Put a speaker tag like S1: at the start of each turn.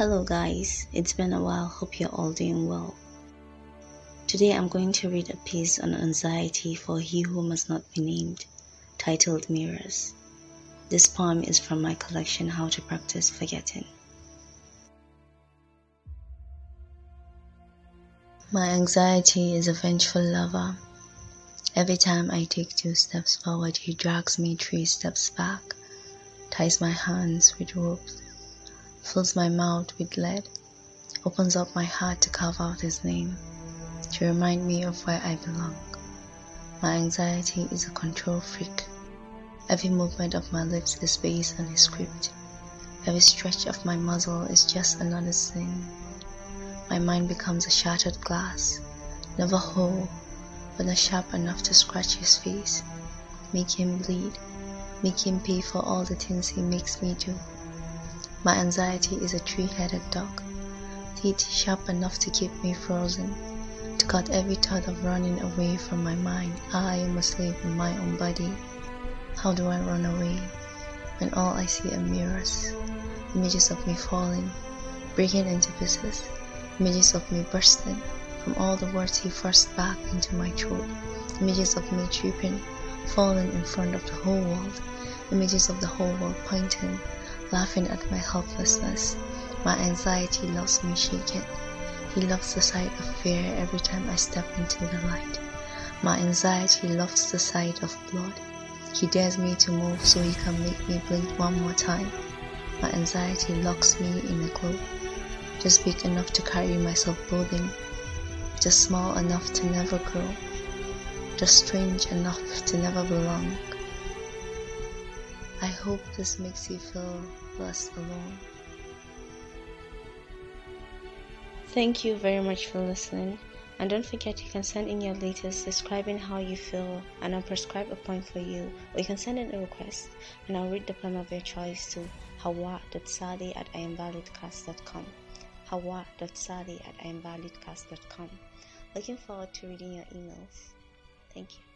S1: Hello, guys, it's been a while. Hope you're all doing well. Today, I'm going to read a piece on anxiety for He Who Must Not Be Named, titled Mirrors. This poem is from my collection How to Practice Forgetting. My anxiety is a vengeful lover. Every time I take two steps forward, he drags me three steps back, ties my hands with ropes fills my mouth with lead, opens up my heart to carve out his name, to remind me of where I belong. My anxiety is a control freak. Every movement of my lips is based on his script. Every stretch of my muzzle is just another sin. My mind becomes a shattered glass, never whole, but not sharp enough to scratch his face, make him bleed, make him pay for all the things he makes me do. My anxiety is a three-headed dog, teeth sharp enough to keep me frozen, to cut every thought of running away from my mind. I am a slave in my own body. How do I run away when all I see are mirrors, images of me falling, breaking into pieces, images of me bursting from all the words he forced back into my throat, images of me tripping, falling in front of the whole world, images of the whole world pointing laughing at my helplessness. My anxiety loves me shaken. He loves the sight of fear every time I step into the light. My anxiety loves the sight of blood. He dares me to move so he can make me blink one more time. My anxiety locks me in a globe, just big enough to carry myself clothing, just small enough to never grow, just strange enough to never belong. I hope this makes you feel less alone. Thank you very much for listening. And don't forget you can send in your latest describing how you feel and I'll prescribe a point for you. Or you can send in a request and I'll read the poem of your choice to hawa.sadi at iamvalidcast.com. Hawa.sadi at iamvalidcast.com. Looking forward to reading your emails. Thank you.